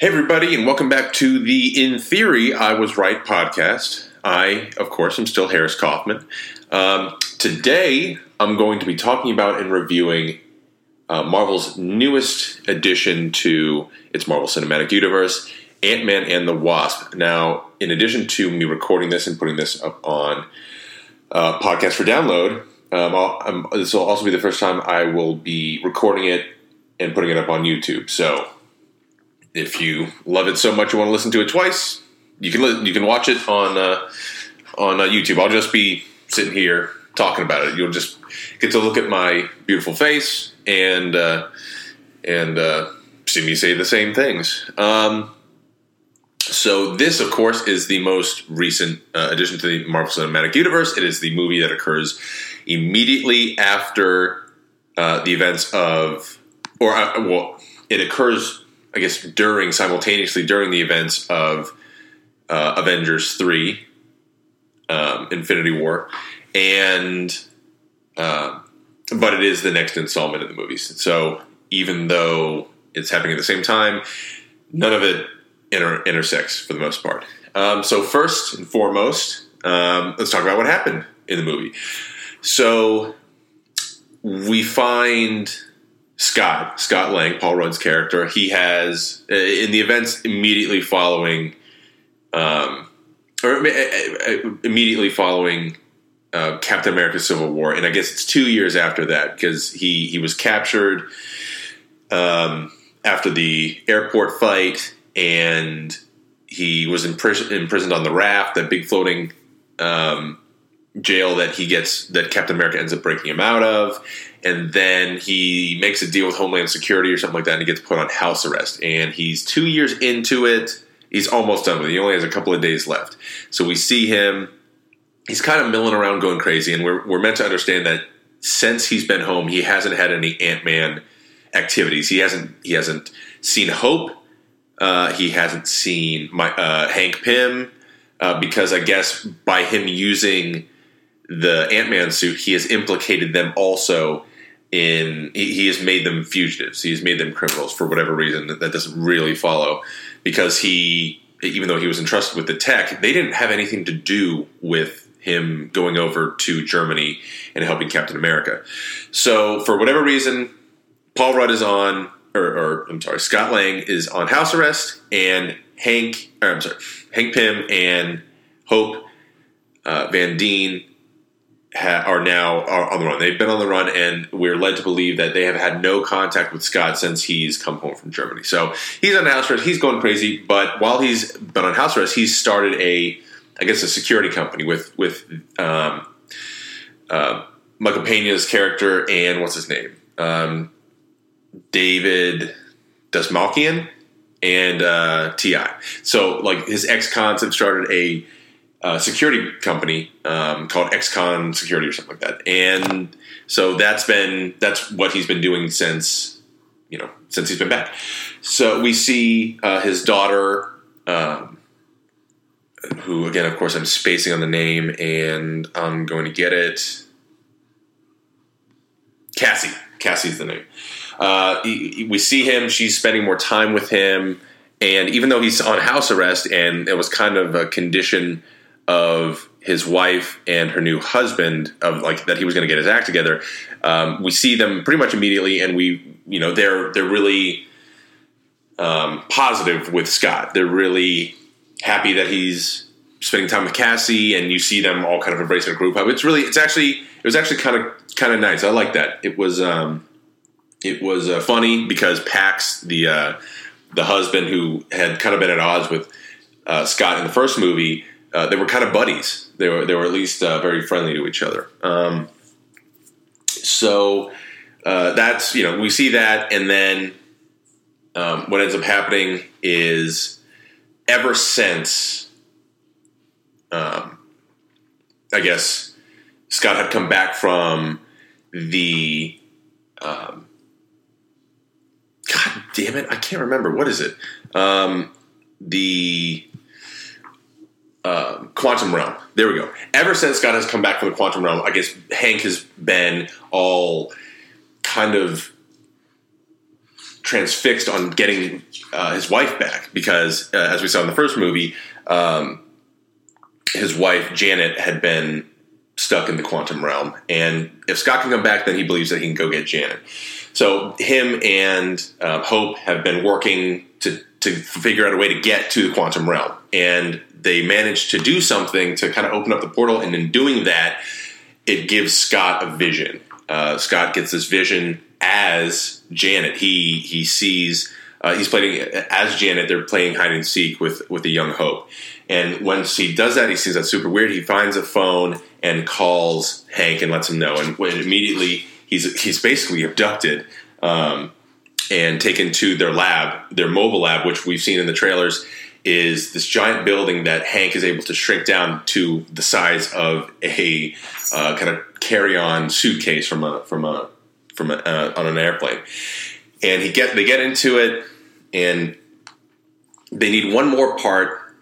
Hey, everybody, and welcome back to the In Theory I Was Right podcast. I, of course, am still Harris Kaufman. Um, today, I'm going to be talking about and reviewing uh, Marvel's newest addition to its Marvel Cinematic Universe, Ant Man and the Wasp. Now, in addition to me recording this and putting this up on uh, podcast for download, um, um, this will also be the first time I will be recording it and putting it up on YouTube. So, if you love it so much you want to listen to it twice, you can li- you can watch it on uh, on uh, YouTube. I'll just be sitting here talking about it. You'll just get to look at my beautiful face and uh, and uh, see me say the same things. Um, so this, of course, is the most recent uh, addition to the Marvel Cinematic Universe. It is the movie that occurs immediately after uh, the events of, or well, it occurs I guess during simultaneously during the events of uh, Avengers three, um, Infinity War, and uh, but it is the next installment of the movies. So even though it's happening at the same time, none of it inter- intersects for the most part. Um, so first and foremost, um, let's talk about what happened in the movie. So we find Scott, Scott Lang, Paul Rudd's character, he has uh, in the events immediately following, um, or uh, uh, immediately following uh, Captain America: Civil War, and I guess it's two years after that because he he was captured um, after the airport fight, and he was impris- imprisoned on the raft, that big floating um, jail that he gets that Captain America ends up breaking him out of and then he makes a deal with Homeland Security or something like that, and he gets put on house arrest. And he's two years into it. He's almost done with it. He only has a couple of days left. So we see him. He's kind of milling around, going crazy, and we're we're meant to understand that since he's been home, he hasn't had any Ant Man activities. He hasn't he hasn't seen Hope. Uh, he hasn't seen my uh, Hank Pym uh, because I guess by him using the Ant Man suit, he has implicated them also in he, he, has made them fugitives. He has made them criminals for whatever reason that, that doesn't really follow because he even though he was entrusted with the tech, they didn't have anything to do with him going over to Germany and helping Captain America. So for whatever reason, Paul Rudd is on, or, or I'm sorry, Scott Lang is on house arrest, and Hank, or I'm sorry, Hank Pym and Hope uh, Van Dyne ha- are now are on the run. They've been on the run, and we're led to believe that they have had no contact with Scott since he's come home from Germany. So he's on house arrest. He's going crazy. But while he's been on house arrest, he's started a, I guess, a security company with with um, uh, Michael Pena's character and what's his name, um, David Dastmalchian and uh, Ti. So like his ex cons have started a uh, security company um, called XCon Security or something like that. And so that's been that's what he's been doing since you know since he's been back. So we see uh, his daughter, um, who again, of course, I'm spacing on the name, and I'm going to get it. Cassie. Cassie's the name. Uh, we see him. She's spending more time with him, and even though he's on house arrest, and it was kind of a condition of his wife and her new husband of like that he was going to get his act together um, we see them pretty much immediately and we you know they're they're really um, positive with scott. They're really happy that he's spending time with cassie and you see them all kind of embracing a group hug it's really it's actually it was actually kind of kind of nice. I like that. It was um it was uh, funny because pax the uh the husband who had kind of been at odds with uh, scott in the first movie uh, they were kind of buddies. They were they were at least uh, very friendly to each other. Um, so uh, that's you know we see that, and then um, what ends up happening is ever since um, I guess Scott had come back from the um, God damn it, I can't remember what is it. Um, the uh, quantum realm. There we go. Ever since Scott has come back from the quantum realm, I guess Hank has been all kind of transfixed on getting uh, his wife back because, uh, as we saw in the first movie, um, his wife Janet had been stuck in the quantum realm, and if Scott can come back, then he believes that he can go get Janet. So him and uh, Hope have been working to to figure out a way to get to the quantum realm, and they managed to do something to kind of open up the portal, and in doing that, it gives Scott a vision. Uh, Scott gets this vision as Janet. He he sees uh, he's playing as Janet. They're playing hide and seek with with the young Hope, and once he does that, he sees that super weird. He finds a phone and calls Hank and lets him know, and when immediately he's he's basically abducted. Um, and taken to their lab, their mobile lab, which we've seen in the trailers, is this giant building that Hank is able to shrink down to the size of a uh, kind of carry-on suitcase from a from a from a, uh, on an airplane. And he get they get into it, and they need one more part,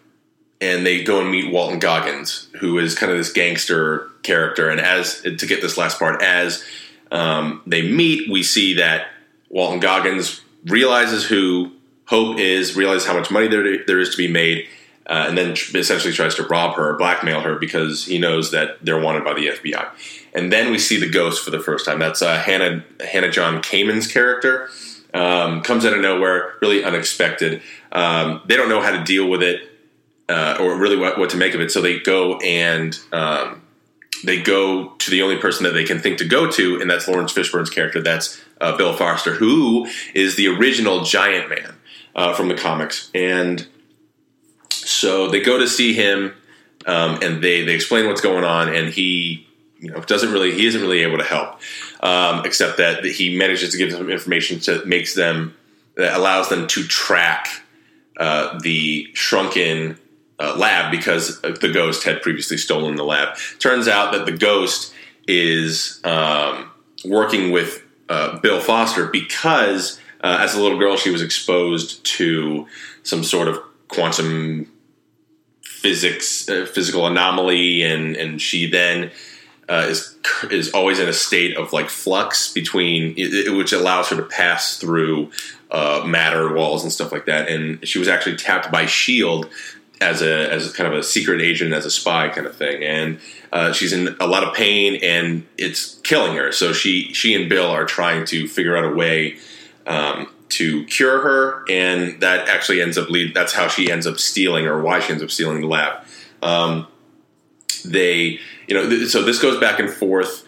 and they go and meet Walton Goggins, who is kind of this gangster character. And as to get this last part, as um, they meet, we see that Walton Goggins realizes who Hope is, realizes how much money there, there is to be made, uh, and then essentially tries to rob her, blackmail her because he knows that they're wanted by the FBI. And then we see the ghost for the first time. That's uh, Hannah Hannah John Kamen's character. Um, comes out of nowhere, really unexpected. Um, they don't know how to deal with it uh, or really what, what, to make of it, so they go and um, they go to the only person that they can think to go to, and that's Laurence Fishburne's character. That's uh, Bill Foster, who is the original Giant Man uh, from the comics, and so they go to see him, um, and they they explain what's going on, and he you know doesn't really he isn't really able to help, um, except that he manages to give them information that makes them that allows them to track uh, the shrunken uh, lab because the ghost had previously stolen the lab. Turns out that the ghost is um, working with uh, Bill Foster because uh, as a little girl she was exposed to some sort of quantum physics uh, physical anomaly and and she then uh, is is always in a state of like flux between it, which allows her to pass through uh, matter walls and stuff like that. And she was actually tapped by shield as a as kind of a secret agent as a spy kind of thing. And uh, she's in a lot of pain and it's killing her. So she she and bill are trying to figure out a way um, to cure her, and that actually ends up lead. That's how she ends up stealing, or why she ends up stealing the lab. Um, they, you know, th- so this goes back and forth.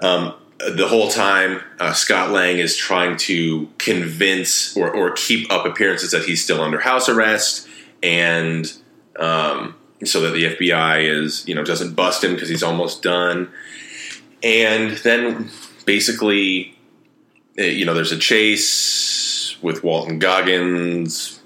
Um, the whole time, uh, Scott Lang is trying to convince or, or, keep up appearances that he's still under house arrest, and um, so that the FBI is, you know, doesn't bust him because he's almost done. And then basically, you know, there's a chase with Walton Goggins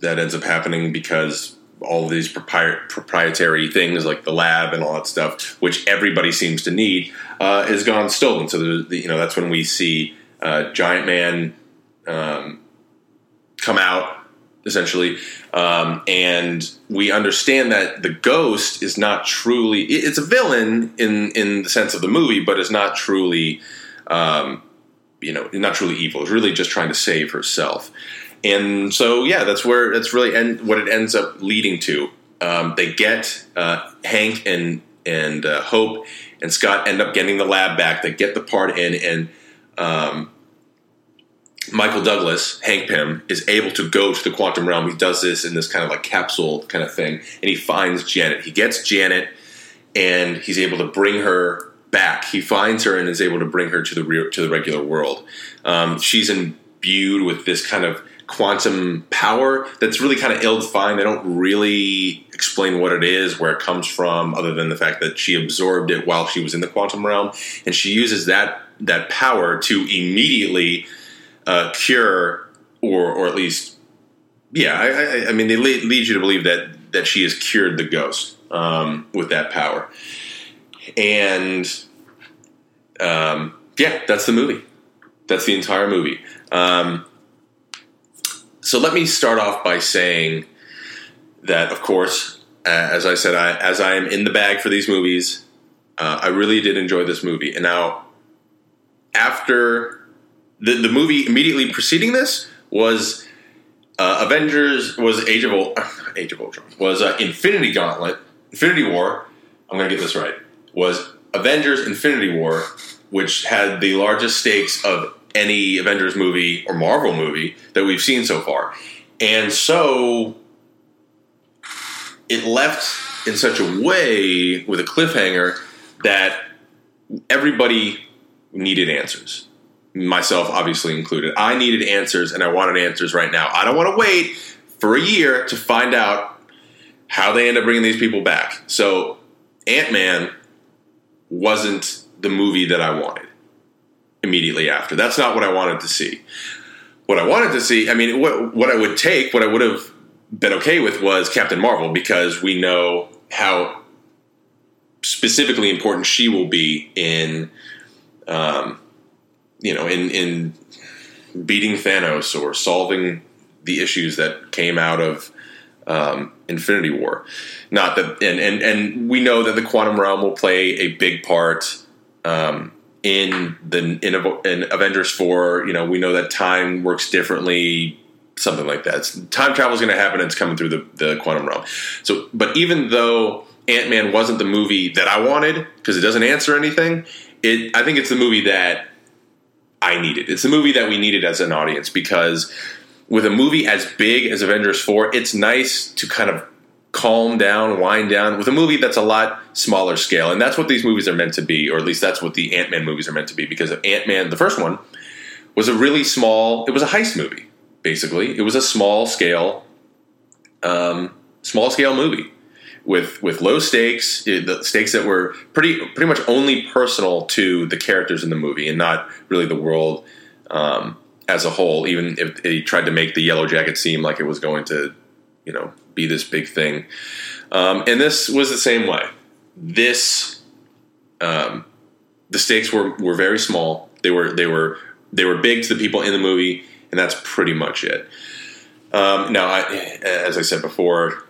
that ends up happening because all these propri- proprietary things like the lab and all that stuff, which everybody seems to need, uh, is gone stolen. So the, you know that's when we see uh, Giant Man um, come out essentially, um, and we understand that the ghost is not truly it's a villain in in the sense of the movie, but is not truly um, you know, not truly evil. It's really just trying to save herself. And so, yeah, that's where that's really end, what it ends up leading to. Um, they get uh, Hank and and uh, Hope and Scott end up getting the lab back. They get the part in, and um, Michael Douglas, Hank Pym, is able to go to the quantum realm. He does this in this kind of like capsule kind of thing, and he finds Janet. He gets Janet, and he's able to bring her back. He finds her and is able to bring her to the real, to the regular world. Um, she's imbued with this kind of quantum power that's really kind of ill-defined. They don't really explain what it is, where it comes from, other than the fact that she absorbed it while she was in the quantum realm, and she uses that that power to immediately uh, cure, or or at least, yeah, I, I, I mean, they lead, lead, you to believe that that she has cured the ghost um, with that power and um, yeah, that's the movie. That's the entire movie. Um, so let me start off by saying that, of course, as I said, I, as I am in the bag for these movies, uh, I really did enjoy this movie. And now, after the, the movie immediately preceding this was uh, Avengers was Age of Ul- Age of Ultron was uh, Infinity Gauntlet, Infinity War. I'm gonna get this right. Was Avengers Infinity War, which had the largest stakes of any Avengers movie or Marvel movie that we've seen so far, and so it left in such a way with a cliffhanger that everybody needed answers myself obviously included. I needed answers and I wanted answers right now. I don't want to wait for a year to find out how they end up bringing these people back. So, Ant Man wasn't the movie that I wanted immediately after. That's not what I wanted to see. What I wanted to see, I mean, what, what I would take, what I would have been okay with was Captain Marvel because we know how specifically important she will be in um, you know, in in beating Thanos or solving the issues that came out of um, Infinity War. Not that, and, and and we know that the quantum realm will play a big part um, in the in, in, Avengers Four. You know, we know that time works differently. Something like that. Time travel is going to happen. It's coming through the, the quantum realm. So, but even though Ant Man wasn't the movie that I wanted because it doesn't answer anything, it I think it's the movie that I needed. It's a movie that we needed as an audience because with a movie as big as Avengers 4, it's nice to kind of calm down, wind down with a movie that's a lot smaller scale. And that's what these movies are meant to be, or at least that's what the Ant Man movies are meant to be because Ant Man, the first one, was a really small, it was a heist movie, basically. It was a small scale, um, small scale movie with with low stakes, eh, the stakes that were pretty pretty much only personal to the characters in the movie and not really the world um, as a whole. Even if he tried to make the Yellow Jacket seem like it was going to, you know, be this big thing, um, and this was the same way. This um, the stakes were were very small. They were they were they were big to the people in the movie, and that's pretty much it. Um, now, I, as I said before,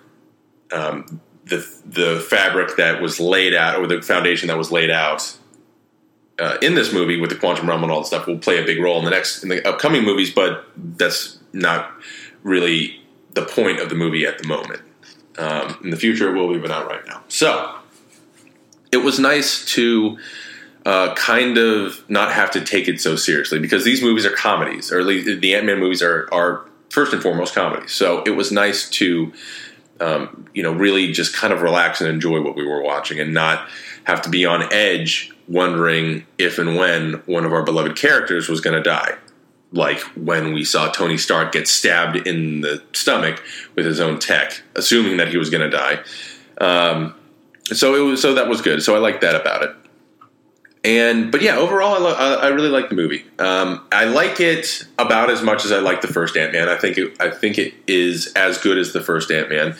um, the the fabric that was laid out or the foundation that was laid out uh, in this movie with the quantum realm and all that stuff will play a big role in the next in the upcoming movies, but that's not really the point of the movie at the moment. Um, in the future, it will be, but not right now. So it was nice to uh, kind of not have to take it so seriously because these movies are comedies, or at least the Ant Man movies are are first and foremost comedies. So it was nice to um, you know, really just kind of relax and enjoy what we were watching and not have to be on edge wondering if and when one of our beloved characters was going to die. Like when we saw Tony Stark get stabbed in the stomach with his own tech, assuming that he was going to die. Um, so it was so that was good. So I like that about it. And but yeah, overall, I, lo- I really like the movie. Um, I like it about as much as I like the first Ant Man. I think it, I think it is as good as the first Ant Man.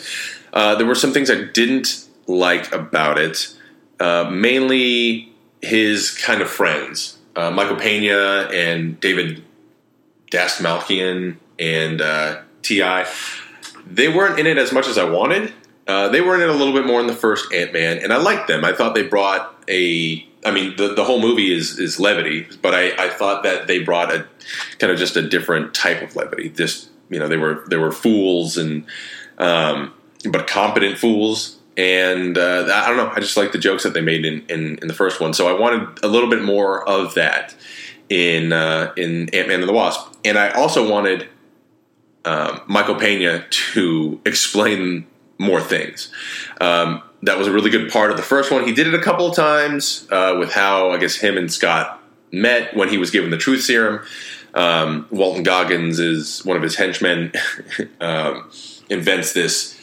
Uh, there were some things I didn't like about it, uh, mainly his kind of friends, uh, Michael Pena and David Dastmalchian and uh, Ti. They weren't in it as much as I wanted. Uh, they were in it a little bit more in the first Ant Man, and I liked them. I thought they brought a I mean, the, the whole movie is is levity, but I, I thought that they brought a kind of just a different type of levity. Just you know, they were they were fools and um, but competent fools, and uh, I don't know. I just like the jokes that they made in, in, in the first one, so I wanted a little bit more of that in uh, in Ant Man and the Wasp, and I also wanted um, Michael Pena to explain more things. Um, that was a really good part of the first one. He did it a couple of times uh, with how I guess him and Scott met when he was given the truth serum. Um, Walton Goggins is one of his henchmen. um, invents this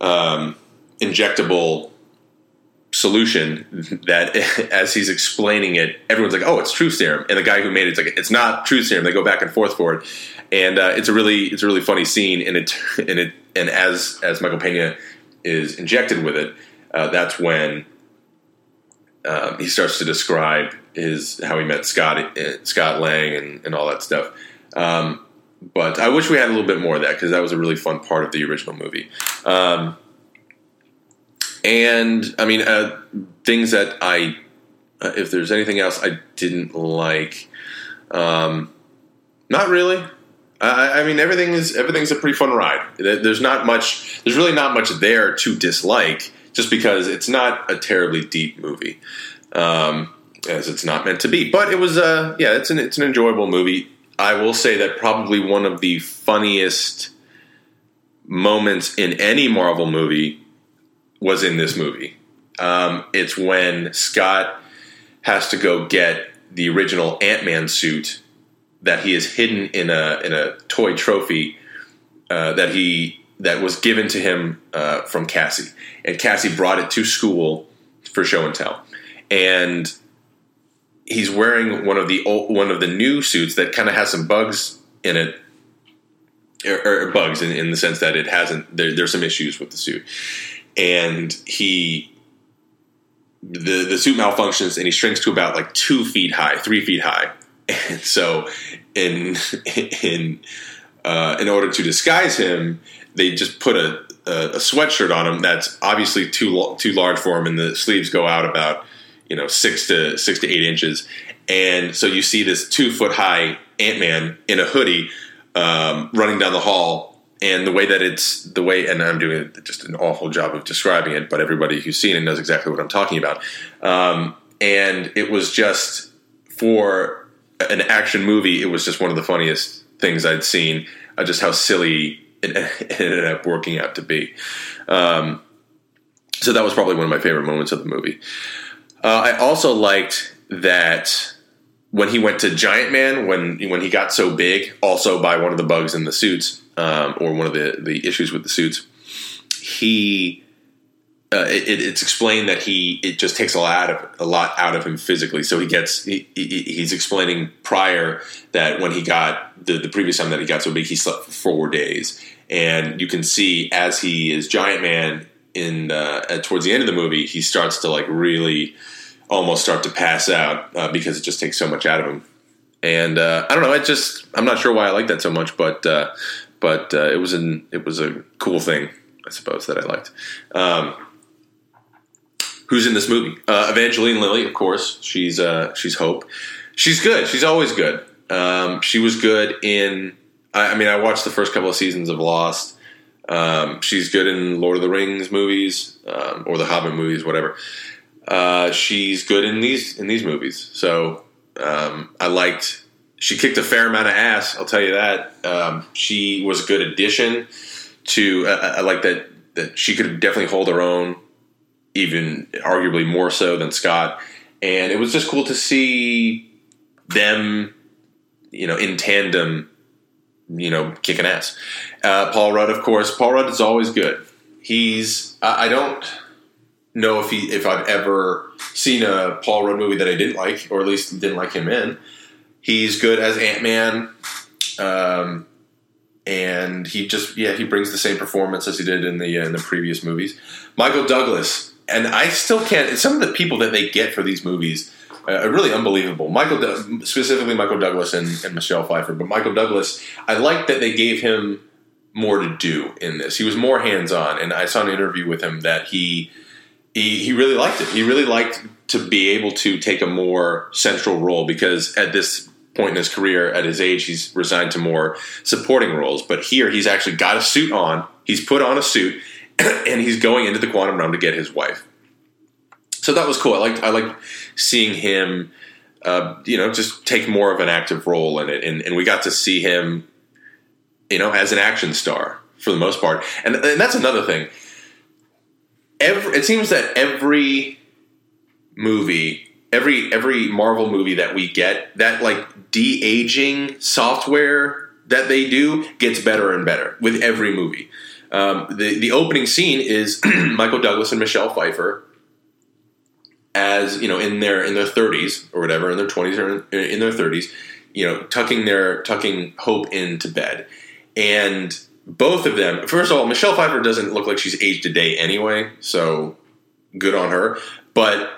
um, injectable solution that, as he's explaining it, everyone's like, "Oh, it's truth serum," and the guy who made it's like, "It's not truth serum." They go back and forth for it, and uh, it's a really it's a really funny scene. And it and it and as as Michael Pena is injected with it, uh, that's when um, he starts to describe his how he met Scott uh, Scott Lang and, and all that stuff. Um, but I wish we had a little bit more of that because that was a really fun part of the original movie. Um, and I mean, uh, things that I, uh, if there's anything else I didn't like, um, not really. I, I mean, everything is everything's a pretty fun ride. There's not much. There's really not much there to dislike, just because it's not a terribly deep movie, um, as it's not meant to be. But it was, uh, yeah, it's an it's an enjoyable movie. I will say that probably one of the funniest moments in any Marvel movie was in this movie. Um, it's when Scott has to go get the original Ant Man suit that he is hidden in a in a toy trophy uh, that he that was given to him uh, from Cassie, and Cassie brought it to school for show and tell, and he's wearing one of the old, one of the new suits that kind of has some bugs in it. Or, or bugs in, in, the sense that it hasn't there, there's some issues with the suit. And he the the suit malfunctions and he shrinks to about like two feet high three feet high and so, in in uh, in order to disguise him, they just put a, a, a sweatshirt on him that's obviously too too large for him, and the sleeves go out about you know six to six to eight inches, and so you see this two foot high Ant Man in a hoodie um, running down the hall. And the way that it's the way, and I'm doing just an awful job of describing it, but everybody who's seen it knows exactly what I'm talking about. Um, and it was just for an action movie, it was just one of the funniest things I'd seen. Uh, just how silly it, ended up working out to be. Um, so that was probably one of my favorite moments of the movie. Uh, I also liked that when he went to Giant Man, when when he got so big, also by one of the bugs in the suits, um, or one of the the issues with the suits, he uh, it, it's explained that he it just takes a lot of a lot out of him physically. So he gets he, he, he's explaining prior that when he got the, the previous time that he got so big, he slept for four days, and you can see as he is Giant Man in uh, towards the end of the movie, he starts to like really almost start to pass out uh, because it just takes so much out of him. And uh, I don't know, I just I'm not sure why I like that so much, but uh, but uh, it was an it was a cool thing, I suppose that I liked. Um, who's in this movie. Uh, Evangeline Lilly, of course. She's uh, she's Hope. She's good. She's always good. Um, she was good in. I, I, mean, I watched the first couple of seasons of Lost. Um, she's good in Lord of the Rings movies um, or the Hobbit movies, whatever. Uh, she's good in these in these movies. So um, I liked. She kicked a fair amount of ass. I'll tell you that. Um, she was a good addition to. I like that that she could definitely hold her own even arguably more so than Scott. And it was just cool to see them, you know, in tandem, you know, kicking ass. Uh, Paul Rudd, of course. Paul Rudd is always good. He's I don't know if he if I've ever seen a Paul Rudd movie that I didn't like, or at least didn't like him in. He's good as Ant Man. Um, and he just yeah he brings the same performance as he did in the uh, in the previous movies. Michael Douglas and I still can't. Some of the people that they get for these movies uh, are really unbelievable. Michael, specifically Michael Douglas and, and Michelle Pfeiffer, but Michael Douglas, I like that they gave him more to do in this. He was more hands on, and I saw an interview with him that he, he he really liked it. He really liked to be able to take a more central role because at this point in his career, at his age, he's resigned to more supporting roles. But here, he's actually got a suit on. He's put on a suit and he's going into the quantum realm to get his wife. So that was cool. I liked I liked seeing him, uh, you know, just take more of an active role in it, and, and we got to see him, you know, as an action star for the most part. And, and that's another thing. Every, it seems that every movie every every Marvel movie that we get, that like de aging software that they do gets better and better with every movie. Um, the the opening scene is Michael Douglas and Michelle Pfeiffer as you know in their in their 30s or whatever in their 20s or in, in their 30s you know tucking their tucking hope into bed. And both of them first of all michelle pfeiffer doesn't look like she's aged a day anyway so good on her. But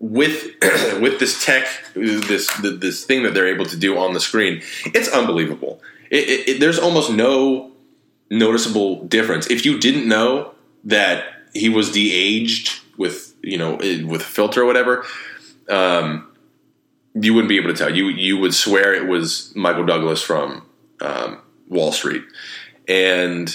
with with this tech this this thing that they're able to do on the screen it's unbelievable. It, it, it, there's almost no noticeable difference. If you didn't know that he was de-aged with you know with filter or whatever, um, you wouldn't be able to tell. You you would swear it was Michael Douglas from um, Wall Street, and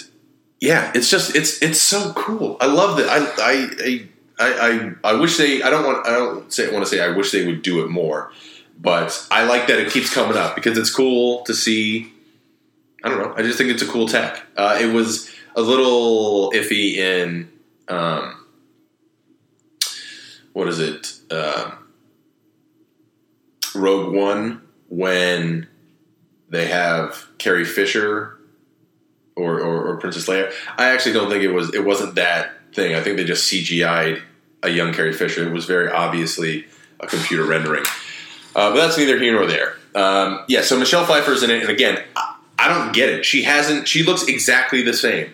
yeah, it's just it's it's so cool. I love that. I I I I, I wish they. I don't want. I don't say. Want to say. I wish they would do it more, but I like that it keeps coming up because it's cool to see. I don't know. I just think it's a cool tech. Uh, it was a little iffy in. Um, what is it? Uh, Rogue One when they have Carrie Fisher or, or, or, Princess Leia. I actually don't think it was it wasn't that thing. I think they just CGI'd a young Carrie Fisher. It was very obviously a computer rendering. Uh, but that's neither here nor there. Um, yeah, so Michelle Pfeiffer's in it, and again, I, I, don't get it. She hasn't. She looks exactly the same.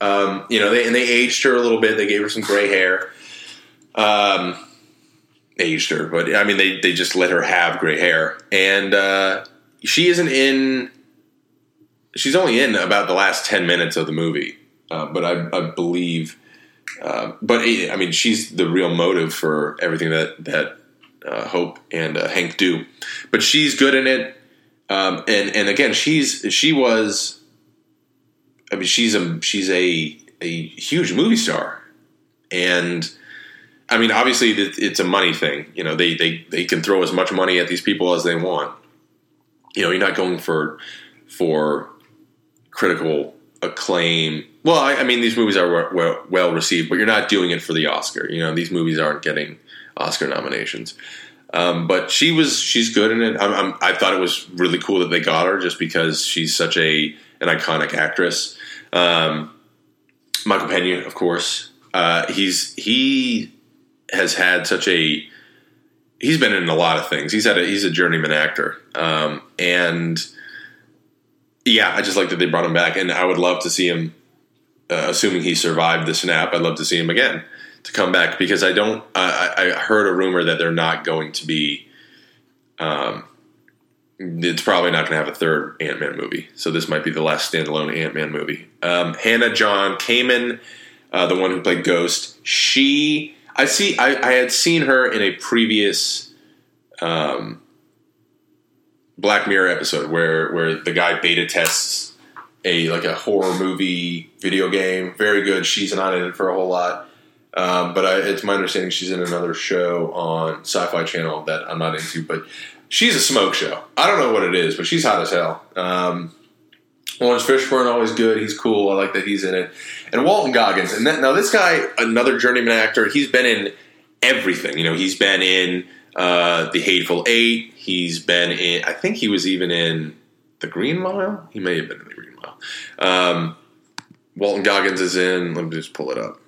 Um, you know, they, and they aged her a little bit. They gave her some gray hair. Um, aged her, but I mean, they they just let her have gray hair, and uh, she isn't in. She's only in about the last ten minutes of the movie, uh, but I, I believe. Uh, but I mean, she's the real motive for everything that that uh, Hope and uh, Hank do. But she's good in it, um, and and again, she's she was. I mean, she's a she's a a huge movie star, and I mean, obviously, it's a money thing. You know, they, they, they can throw as much money at these people as they want. You know, you're not going for for critical acclaim. Well, I, I mean, these movies are well, well, received, but you're not doing it for the Oscar. You know, these movies aren't getting Oscar nominations. Um, but she was she's good in it. I'm, I'm, i thought it was really cool that they got her just because she's such a an iconic actress. Um, Michael Pena, of course, uh, he's he has had such a he's been in a lot of things. He's had a, he's a journeyman actor, um, and yeah, I just like that they brought him back, and I would love to see him. Uh, assuming he survived the snap, I'd love to see him again to come back because I don't. I, I heard a rumor that they're not going to be. Um, it's probably not going to have a third Ant Man movie, so this might be the last standalone Ant Man movie. Um, Hannah John Kamen, uh, the one who played Ghost, she I see. I, I had seen her in a previous um, Black Mirror episode where where the guy beta tests a like a horror movie video game. Very good. She's not in it for a whole lot. Um, but I, it's my understanding she's in another show on Sci-Fi Channel that I'm not into. But she's a smoke show. I don't know what it is, but she's hot as hell. Um, Laurence Fishburne always good. He's cool. I like that he's in it. And Walton Goggins. And that, now this guy, another journeyman actor. He's been in everything. You know, he's been in uh, the Hateful Eight. He's been in. I think he was even in the Green Mile. He may have been in the Green Mile. Um, Walton Goggins is in. Let me just pull it up.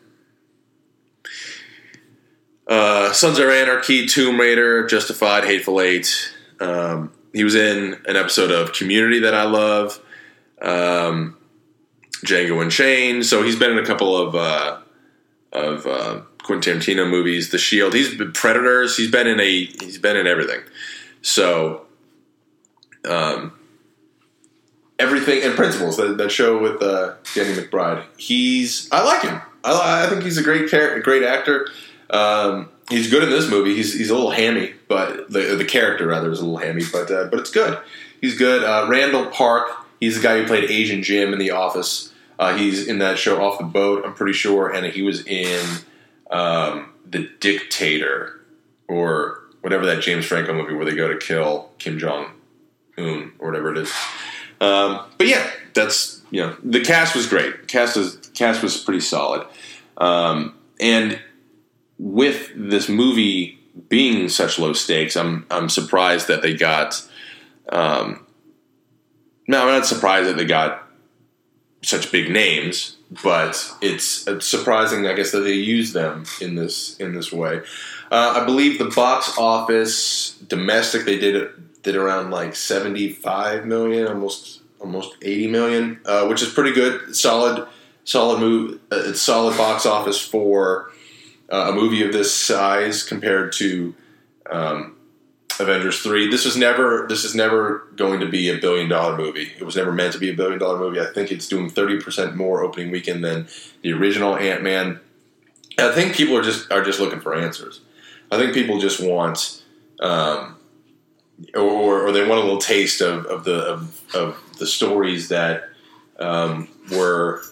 Uh, Sons of Anarchy, Tomb Raider, Justified, Hateful Eight. Um, he was in an episode of Community that I love um, Django Unchained. So he's been in a couple of uh, of uh, Quentin Tarantino movies. The Shield. He's been Predators. He's been in a. He's been in everything. So, um, everything and Principals That, that show with uh, Danny McBride. He's. I like him. I, I think he's a great char- great actor. Um, he's good in this movie. He's he's a little hammy, but the the character rather is a little hammy, but uh, but it's good. He's good. Uh, Randall Park He's the guy who played Asian Jim in The Office. Uh, he's in that show Off the Boat, I'm pretty sure, and he was in um, The Dictator or whatever that James Franco movie where they go to kill Kim Jong Un or whatever it is. Um, but yeah, that's you know the cast was great. Cast was cast was pretty solid, um, and with this movie being such low stakes, I'm I'm surprised that they got um, no, I'm not surprised that they got such big names, but it's surprising, I guess, that they use them in this in this way. Uh, I believe the box office domestic they did did around like 75 million, almost almost 80 million, uh, which is pretty good, solid solid move, uh, solid box office for uh, a movie of this size compared to um, Avengers three. This was never this is never going to be a billion dollar movie. It was never meant to be a billion dollar movie. I think it's doing thirty percent more opening weekend than the original Ant Man. I think people are just are just looking for answers. I think people just want um, or, or they want a little taste of, of the of, of the stories that um, were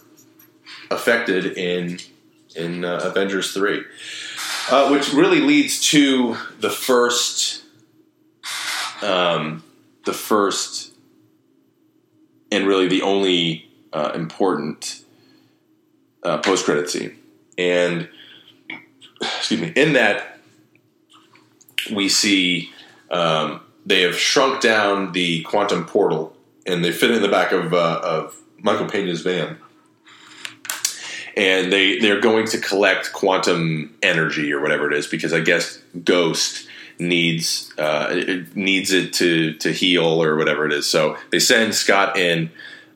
affected in in uh, Avengers three, uh, which really leads to the first um, the first and really the only uh, important uh, post credit scene, and excuse me, in that we see um, they have shrunk down the quantum portal and they fit in the back of, uh, of Michael Pena's van. And they, they're going to collect quantum energy or whatever it is because I guess Ghost needs uh, it needs it to to heal or whatever it is. So they send Scott in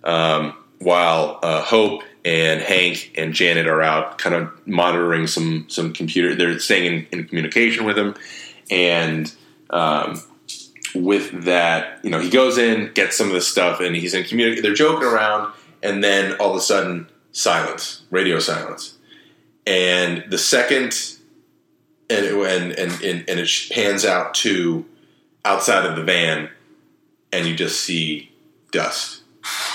um, while uh, Hope and Hank and Janet are out, kind of monitoring some some computer. They're staying in, in communication with him, and um, with that, you know, he goes in, gets some of the stuff, and he's in community. They're joking around, and then all of a sudden, silence, radio silence, and the second, and and and and, and it pans out to outside of the van, and you just see dust,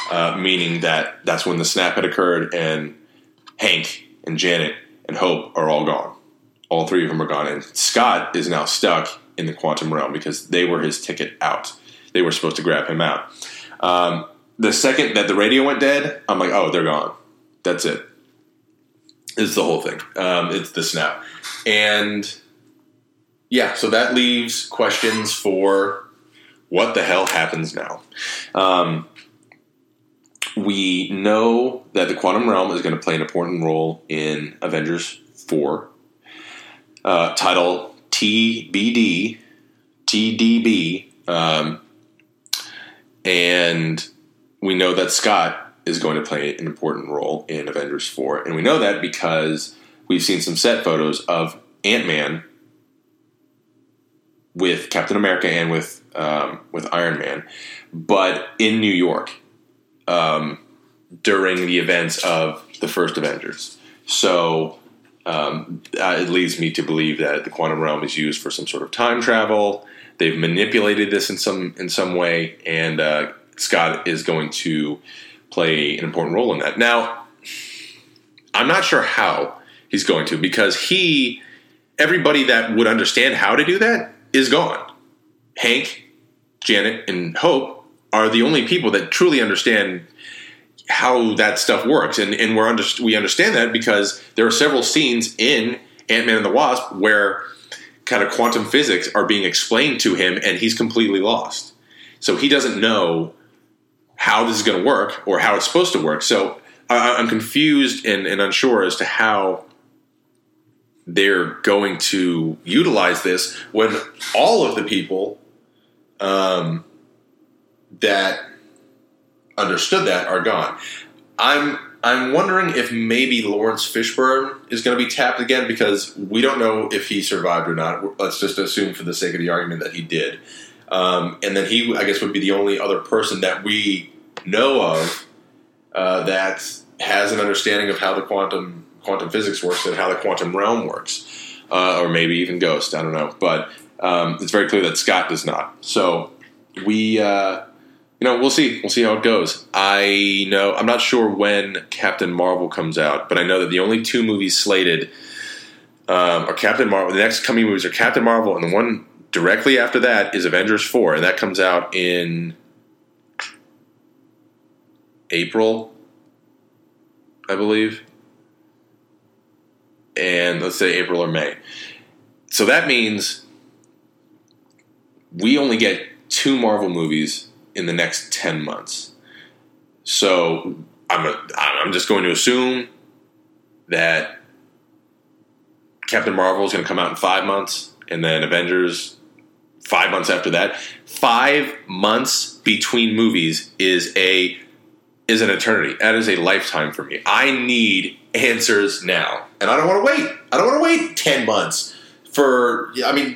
uh, meaning that that's when the snap had occurred, and Hank and Janet and Hope are all gone. All three of them are gone, and Scott is now stuck in the quantum realm because they were his ticket out. They were supposed to grab him out. Um, the second that the radio went dead, I'm like, oh, they're gone. That's it. It's the whole thing. Um, it's the snap. And yeah, so that leaves questions for what the hell happens now. Um, we know that the quantum realm is going to play an important role in Avengers 4. Uh, title TBD, TDB, um, and we know that Scott is going to play an important role in Avengers 4. And we know that because we've seen some set photos of Ant Man with Captain America and with um, with Iron Man, but in New York um, during the events of the first Avengers. So um, uh, it leads me to believe that the quantum realm is used for some sort of time travel. They've manipulated this in some in some way, and uh, Scott is going to play an important role in that. Now, I'm not sure how he's going to because he, everybody that would understand how to do that is gone. Hank, Janet, and Hope are the only people that truly understand how that stuff works, and and we're under, we understand that because there are several scenes in Ant Man and the Wasp where kind of quantum physics are being explained to him, and he's completely lost. So he doesn't know how this is going to work or how it's supposed to work. So I, am confused and, and unsure as to how they're going to utilize this when all of the people um, that understood that are gone. I'm I'm wondering if maybe Laurence Fishburne is going to be tapped again because we don't know if he survived or not. Let's just assume, for the sake of the argument, that he did. Um, and then he, I guess, would be the only other person that we know of uh, that has an understanding of how the quantum quantum physics works and how the quantum realm works, uh, or maybe even Ghost. I don't know, but um, it's very clear that Scott does not. So we. Uh, you know, we'll see. We'll see how it goes. I know I'm not sure when Captain Marvel comes out, but I know that the only two movies slated um, are Captain Marvel. The next coming movies are Captain Marvel, and the one directly after that is Avengers Four, and that comes out in April, I believe, and let's say April or May. So that means we only get two Marvel movies in the next 10 months. So I'm, a, I'm just going to assume that Captain Marvel is going to come out in five months, and then Avengers five months after that. Five months between movies is a is an eternity. That is a lifetime for me. I need answers now, and I don't want to wait. I don't want to wait ten months for. I mean,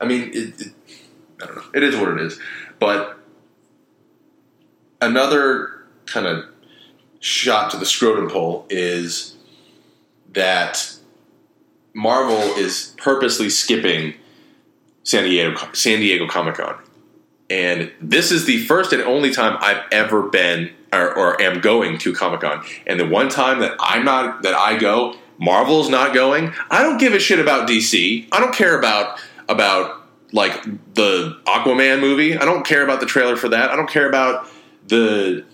I mean, it, it, I don't know. It is what it is, but another kind of shot to the scrotum pole is that Marvel is purposely skipping San Diego San Diego Comic Con, and this is the first and only time I've ever been or, or am going to Comic Con. And the one time that I'm not that I go, Marvel's not going. I don't give a shit about DC. I don't care about about like the Aquaman movie. I don't care about the trailer for that. I don't care about the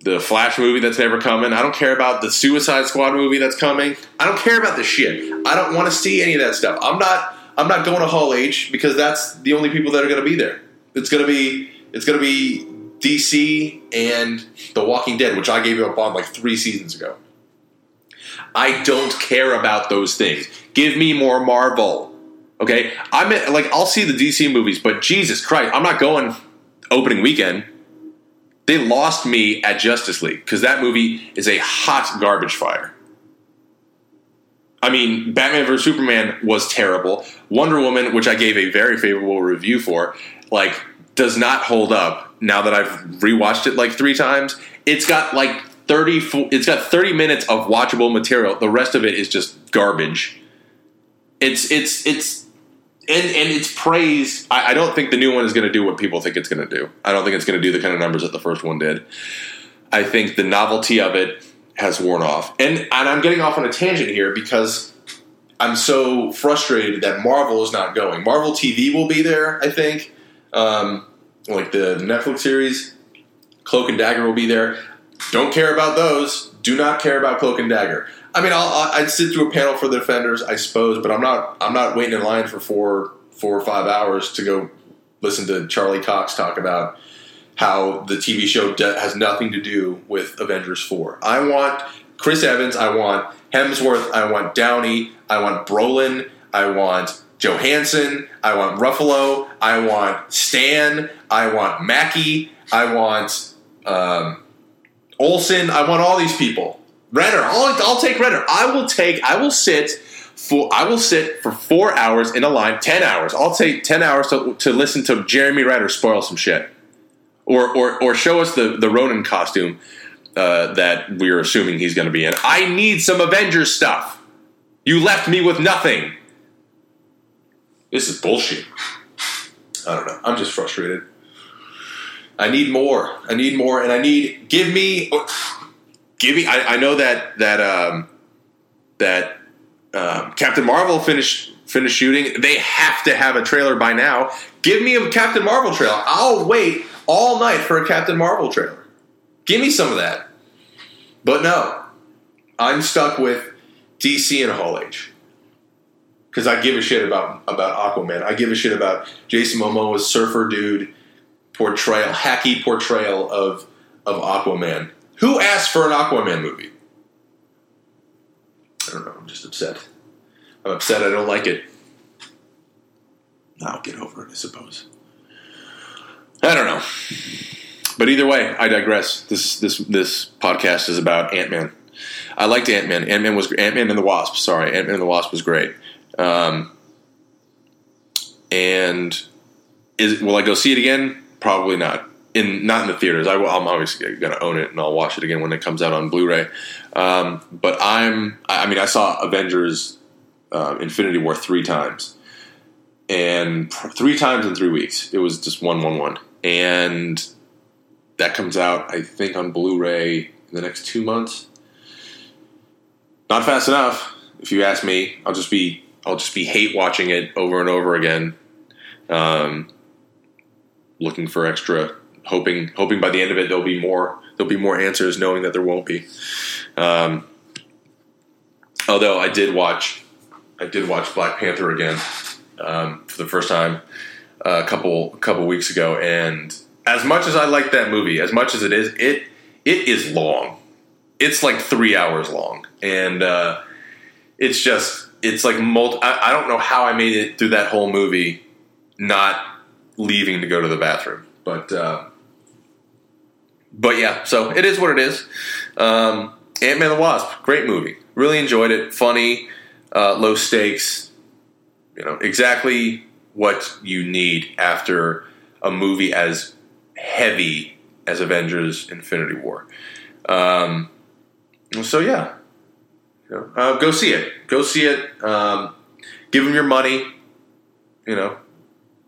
the Flash movie that's never coming. I don't care about the Suicide Squad movie that's coming. I don't care about the shit. I don't want to see any of that stuff. I'm not I'm not going to Hall H because that's the only people that are going to be there. It's going to be it's going to be DC and The Walking Dead, which I gave up on like 3 seasons ago. I don't care about those things. Give me more Marvel. Okay? I'm like I'll see the DC movies, but Jesus Christ, I'm not going opening weekend. They lost me at Justice League because that movie is a hot garbage fire. I mean, Batman vs Superman was terrible. Wonder Woman, which I gave a very favorable review for, like does not hold up. Now that I've rewatched it like three times, it's got like thirty. It's got thirty minutes of watchable material. The rest of it is just garbage. It's it's it's and and it's praise. I, I don't think the new one is going to do what people think it's going to do. I don't think it's going to do the kind of numbers that the first one did. I think the novelty of it has worn off, and and I'm getting off on a tangent here because I'm so frustrated that Marvel is not going. Marvel TV will be there, I think. Um, like the Netflix series, Cloak and Dagger will be there. Don't care about those. Do not care about Cloak and Dagger. I mean, I'll, I'd sit through a panel for the defenders, I suppose, but I'm not. I'm not waiting in line for four, four or five hours to go listen to Charlie Cox talk about how the TV show has nothing to do with Avengers Four. I want Chris Evans. I want Hemsworth. I want Downey. I want Brolin. I want Johansson. I want Ruffalo. I want Stan. I want Mackie. I want um, Olsen. I want all these people. Renner, I'll, I'll take Renner. I will take. I will sit for. I will sit for four hours in a line. Ten hours. I'll take ten hours to, to listen to Jeremy Renner spoil some shit, or or or show us the the Ronin costume uh, that we're assuming he's going to be in. I need some Avengers stuff. You left me with nothing. This is bullshit. I don't know. I'm just frustrated. I need more. I need more, and I need give me give me. I, I know that that um, that um, Captain Marvel finished finished shooting. They have to have a trailer by now. Give me a Captain Marvel trailer. I'll wait all night for a Captain Marvel trailer. Give me some of that. But no, I'm stuck with DC and Hall H because I give a shit about about Aquaman. I give a shit about Jason Momoa's surfer dude portrayal, hacky portrayal of of Aquaman. Who asked for an Aquaman movie? I don't know. I'm just upset. I'm upset. I don't like it. I'll get over it, I suppose. I don't know. But either way, I digress. This this this podcast is about Ant Man. I liked Ant Man. Ant Man was Ant Man and the Wasp. Sorry, Ant Man and the Wasp was great. Um, and is will I go see it again? Probably not in not in the theaters. I, am obviously going to own it and I'll watch it again when it comes out on Blu-ray. Um, but I'm, I mean, I saw Avengers uh, Infinity War three times, and three times in three weeks. It was just one, one, one, and that comes out I think on Blu-ray in the next two months. Not fast enough, if you ask me. I'll just be I'll just be hate watching it over and over again. Um, looking for extra hoping hoping by the end of it there'll be more there'll be more answers, knowing that there won't be. Um, although I did watch I did watch Black Panther again um, for the first time a couple couple weeks ago, and as much as I like that movie, as much as it is, it it is long. It's like three hours long, and uh, it's just it's like multi. I, I don't know how I made it through that whole movie, not leaving to go to the bathroom, but. Uh, but yeah, so it is what it is. Um, Ant Man the Wasp, great movie. Really enjoyed it. Funny, uh, low stakes. You know exactly what you need after a movie as heavy as Avengers: Infinity War. Um, so yeah, uh, go see it. Go see it. Um, give them your money. You know,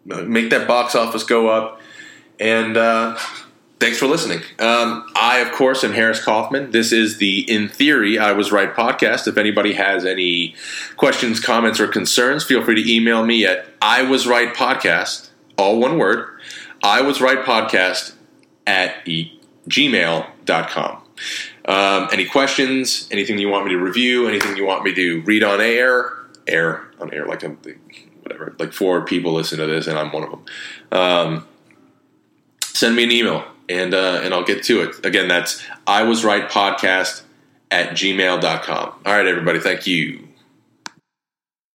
make that box office go up. And uh, thanks for listening. Um, I, of course, am Harris Kaufman. This is the In Theory I Was Right podcast. If anybody has any questions, comments, or concerns, feel free to email me at I Was Right Podcast, all one word, I Was Right Podcast at gmail.com. Um, any questions, anything you want me to review, anything you want me to read on air, air, on air, like I'm, whatever, like four people listen to this and I'm one of them. Um, send me an email and uh, and I'll get to it. Again, that's I was right podcast at gmail.com. All right, everybody. Thank you.